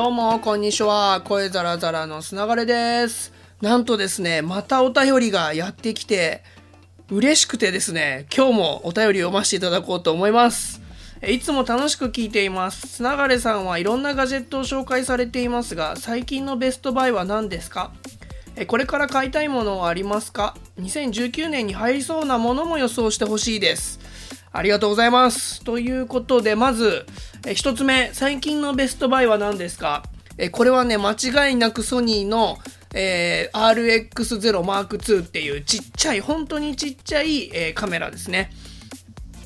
どうも、こんにちは。声ザラザラの砂がれです。なんとですね、またお便りがやってきて、嬉しくてですね、今日もお便り読ませていただこうと思います。いつも楽しく聞いています。つながれさんはいろんなガジェットを紹介されていますが、最近のベストバイは何ですか？これから買いたいものはありますか ?2019 年に入りそうなものも予想してほしいです。ありがとうございます。ということで、まず、え1つ目、最近のベストバイは何ですか？えこれはね、間違いなくソニーの、えー、RX0 Mark II っていうちっちゃい、本当にちっちゃい、えー、カメラですね。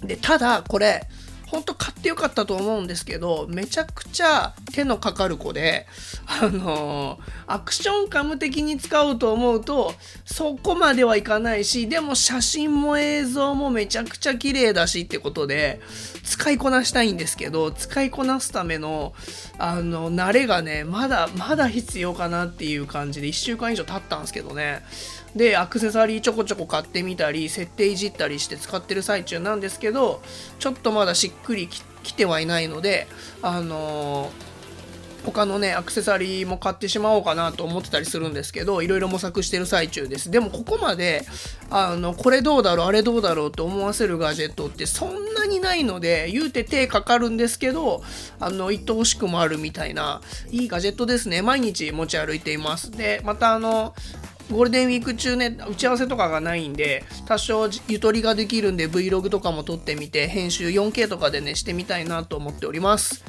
で、ただ、これ、本当買ってよかったと思うんですけど、めちゃくちゃ手のかかる子で、あのー、アクションカム的に使うと思うと、そこまではいかないし、でも写真も映像もめちゃくちゃ綺麗だしってことで、使いこなしたいんですけど、使いこなすための、あの、慣れがね、まだ、まだ必要かなっていう感じで、1週間以上経ったんですけどね。でアクセサリーちょこちょこ買ってみたり設定いじったりして使ってる最中なんですけどちょっとまだしっくりきてはいないのであのー、他のねアクセサリーも買ってしまおうかなと思ってたりするんですけどいろいろ模索してる最中です。でもここまであのこれどうだろうあれどうだろうと思わせるガジェットってそんなにないので言うて手かかるんですけどあの愛おしくもあるみたいないいガジェットですね。毎日持ち歩いています。でまたあのゴールデンウィーク中ね、打ち合わせとかがないんで、多少ゆとりができるんで Vlog とかも撮ってみて、編集 4K とかでね、してみたいなと思っております。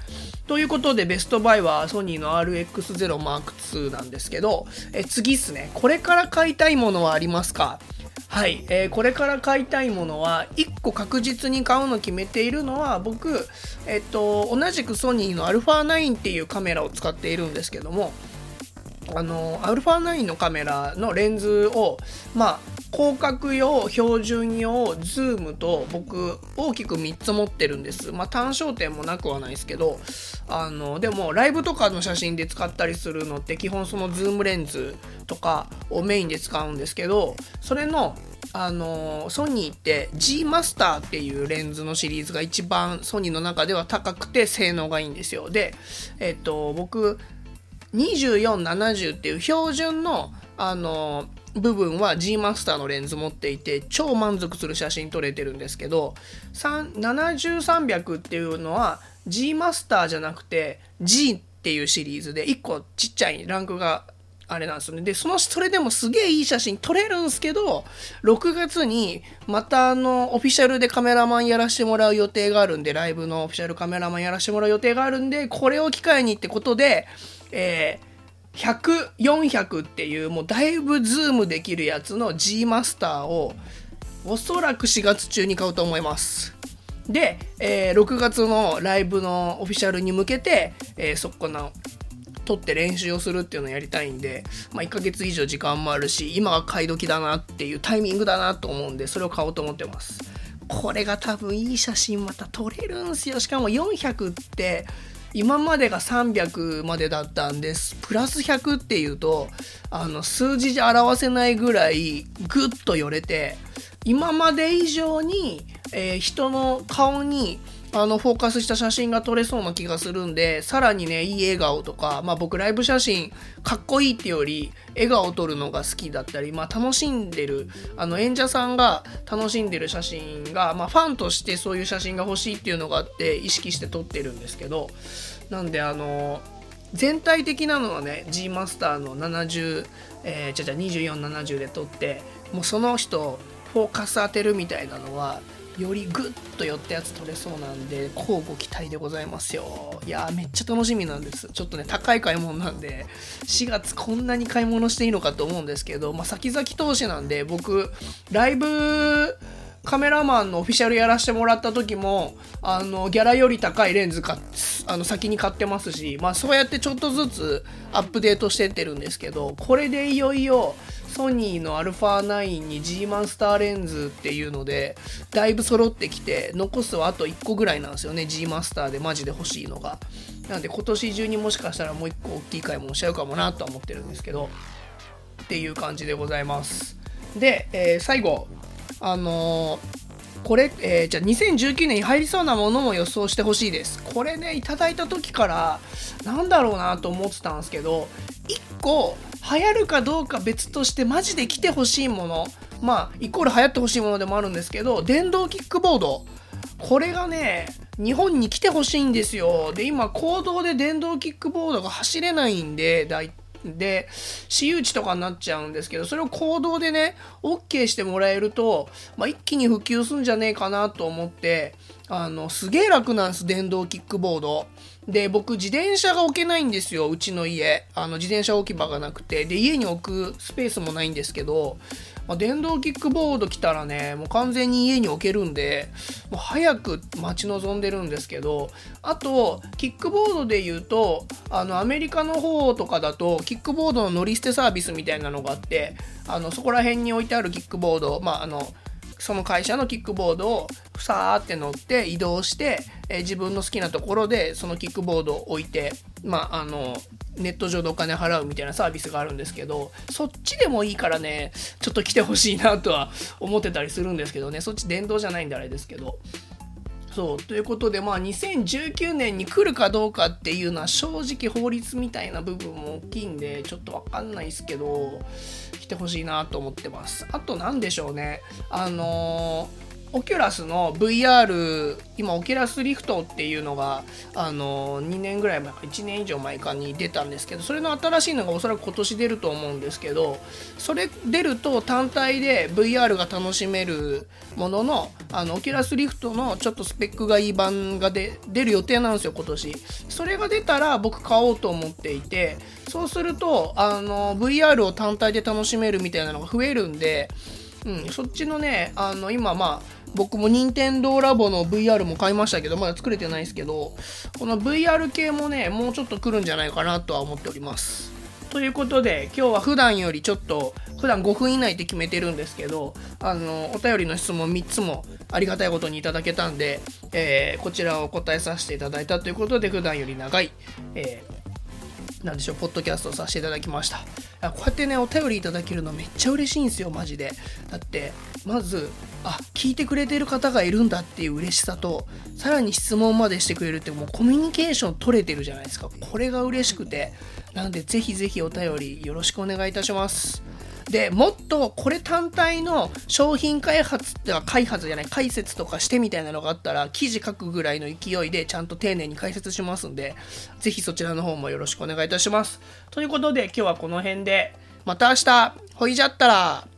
ということで、ベストバイはソニーの RX0 Mark II なんですけど、え次っすね。これから買いたいものはありますか？はい、えー、これから買いたいものは1個確実に買うの決めているのは僕、えっと、同じくソニーの α9 っていうカメラを使っているんですけどもあの α9 のカメラのレンズをまあ広角用標準用ズームと僕大きく3つ持ってるんです。まあ単焦点もなくはないですけどあのでもライブとかの写真で使ったりするのって基本そのズームレンズとかをメインで使うんですけどそれのあのソニーって G マスターっていうレンズのシリーズが一番ソニーの中では高くて性能がいいんですよ。でえっと僕2470っていう標準のあの部分は G マスターのレンズ持っていて超満足する写真撮れてるんですけど70-300っていうのは G マスターじゃなくて G っていうシリーズで1個ちっちゃいランクがあれなんですよね。で、その、それでもすげえいい写真撮れるんすけど、6月にまたあの、オフィシャルでカメラマンやらしてもらう予定があるんで、ライブのオフィシャルカメラマンやらしてもらう予定があるんで、これを機会にってことで、えー、100、400っていうもうだいぶズームできるやつの G マスターをおそらく4月中に買うと思います。で、えー、6月のライブのオフィシャルに向けて、えー、そこの撮って練習をするっていうのをやりたいんで、まあ、1ヶ月以上時間もあるし今が買い時だなっていうタイミングだなと思うんでそれを買おうと思ってますこれが多分いい写真また撮れるんすよしかも400って今までが300までだったんです。プラス100っていうとあの数字じゃ表せないぐらいグッと寄れて今まで以上に、えー、人の顔にあのフォーカスした写真が撮れそうな気がするんでさらにねいい笑顔とか、まあ、僕ライブ写真かっこいいってより笑顔を撮るのが好きだったり、まあ、楽しんでるあの演者さんが楽しんでる写真が、まあ、ファンとしてそういう写真が欲しいっていうのがあって意識して撮ってるんですけどなんであの全体的なのはね G マスターの70、えー、じゃじゃ2470で撮ってもうその人フォーカス当てるみたいなのはよりグッと寄ったやつ取れそうなんで交互期待でございますよ。いやーめっちゃ楽しみなんです。ちょっとね高い買い物なんで4月こんなに買い物していいのかと思うんですけど、まあ、先々投資なんで僕ライブカメラマンのオフィシャルやらせてもらった時もあのギャラより高いレンズかあの先に買ってますし、まあ、そうやってちょっとずつアップデートしてってるんですけどこれでいよいよソニーの α9 に G マンスターレンズっていうのでだいぶ揃ってきて残すはあと1個ぐらいなんですよね G マスターでマジで欲しいのが。なんで今年中にもしかしたらもう1個大きい買い物しちゃうかもなとは思ってるんですけどっていう感じでございます。で、えー、最後あのーこれ、えー、じゃあ2019年に入りそうなものも予想してほしいです。これねいただいた時からなんだろうなと思ってたんですけど1個流行るかどうか別としてマジで来てほしいものまあイコール流行ってほしいものでもあるんですけど電動キックボード。これがね日本に来てほしいんですよ。で今公道で電動キックボードが走れないんで大で私有地とかになっちゃうんですけどそれを公道でね OK してもらえると、まあ、一気に普及するんじゃねえかなと思ってあのすげえ楽なんです電動キックボード。で僕自転車が置けないんですようちの家。あの自転車置き場がなくて。で家に置くスペースもないんですけどまあ、電動キックボード来たらね、もう完全に家に置けるんで、もう早く待ち望んでるんですけど、あと、キックボードで言うと、あの、アメリカの方とかだと、キックボードの乗り捨てサービスみたいなのがあって、あの、そこら辺に置いてあるキックボード、まあ、あの、その会社のキックボードをさーって乗って移動して、えー、自分の好きなところでそのキックボードを置いて、まあ、あのネット上でお金払うみたいなサービスがあるんですけどそっちでもいいからねちょっと来てほしいなとは思ってたりするんですけどね。そっち電動じゃないんであれですけど。そう。ということでまあ2019年に来るかどうかっていうのは正直法律みたいな部分も大きいんでちょっと分かんないですけど来てほしいなと思ってます。あと何でしょうね。あのーオキュラスの VR 今オキュラスリフトっていうのがあの2年ぐらい前か1年以上前かに出たんですけどそれの新しいのがおそらく今年出ると思うんですけどそれ出ると単体で VR が楽しめるもののあのオキュラスリフトのちょっとスペックがいい版が出る予定なんですよ今年。それが出たら僕買おうと思っていてそうするとあの VR を単体で楽しめるみたいなのが増えるんでうん、そっちのね、あの、今まあ、僕も任天堂ラボの VR も買いましたけど、まだ作れてないですけど、この VR 系もね、もうちょっと来るんじゃないかなとは思っております。ということで、今日は普段よりちょっと、普段5分以内って決めてるんですけど、あの、お便りの質問3つもありがたいことにいただけたんで、えー、こちらを答えさせていただいたということで、普段より長い、えー、なんでしょう、ポッドキャストさせていただきました。こうやってね、お便りいただけるのめっちゃ嬉しいんですよ、マジで。だって、まず、あ聞いてくれてる方がいるんだっていう嬉しさとさらに質問までしてくれるってもうコミュニケーション取れてるじゃないですかこれが嬉しくてなのでぜひぜひお便りよろしくお願いいたしますでもっとこれ単体の商品開発では開発じゃない解説とかしてみたいなのがあったら記事書くぐらいの勢いでちゃんと丁寧に解説しますんでぜひそちらの方もよろしくお願いいたします。ということで今日はこの辺でまた明日ほいじゃったら。